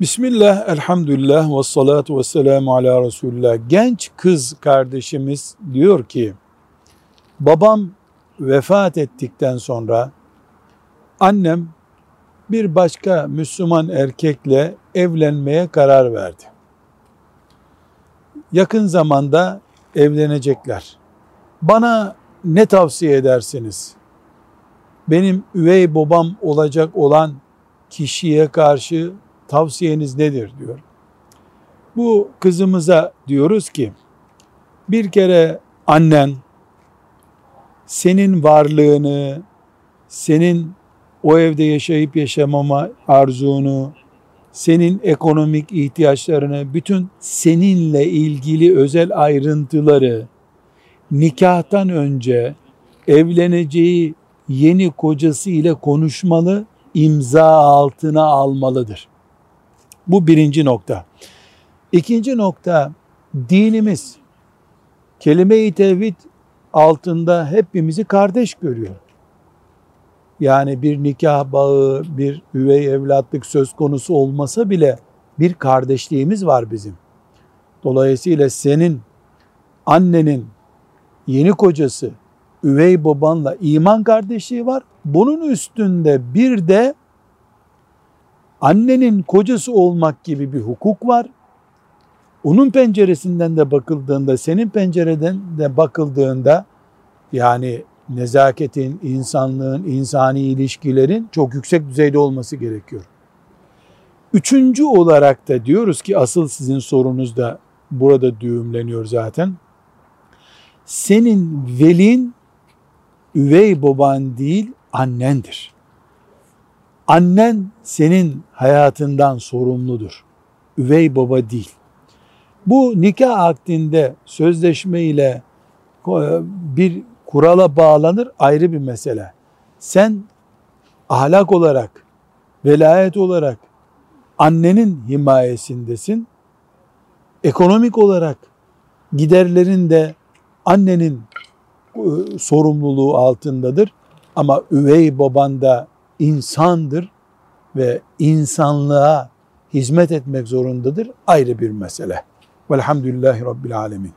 Bismillah, elhamdülillah ve salatu ve selamu ala Resulullah. Genç kız kardeşimiz diyor ki, babam vefat ettikten sonra annem bir başka Müslüman erkekle evlenmeye karar verdi. Yakın zamanda evlenecekler. Bana ne tavsiye edersiniz? Benim üvey babam olacak olan kişiye karşı tavsiyeniz nedir diyor. Bu kızımıza diyoruz ki bir kere annen senin varlığını, senin o evde yaşayıp yaşamama arzunu, senin ekonomik ihtiyaçlarını, bütün seninle ilgili özel ayrıntıları nikahtan önce evleneceği yeni kocası ile konuşmalı, imza altına almalıdır. Bu birinci nokta. İkinci nokta, dinimiz kelime-i tevhid altında hepimizi kardeş görüyor. Yani bir nikah bağı, bir üvey evlatlık söz konusu olmasa bile bir kardeşliğimiz var bizim. Dolayısıyla senin annenin yeni kocası, üvey babanla iman kardeşliği var. Bunun üstünde bir de annenin kocası olmak gibi bir hukuk var. Onun penceresinden de bakıldığında, senin pencereden de bakıldığında yani nezaketin, insanlığın, insani ilişkilerin çok yüksek düzeyde olması gerekiyor. Üçüncü olarak da diyoruz ki asıl sizin sorunuz da burada düğümleniyor zaten. Senin velin üvey baban değil annendir. Annen senin hayatından sorumludur. Üvey baba değil. Bu nikah akdinde sözleşme ile e, bir kurala bağlanır ayrı bir mesele. Sen ahlak olarak, velayet olarak annenin himayesindesin. Ekonomik olarak giderlerin de annenin e, sorumluluğu altındadır. Ama üvey baban da insandır ve insanlığa hizmet etmek zorundadır. Ayrı bir mesele. Velhamdülillahi Rabbil Alemin.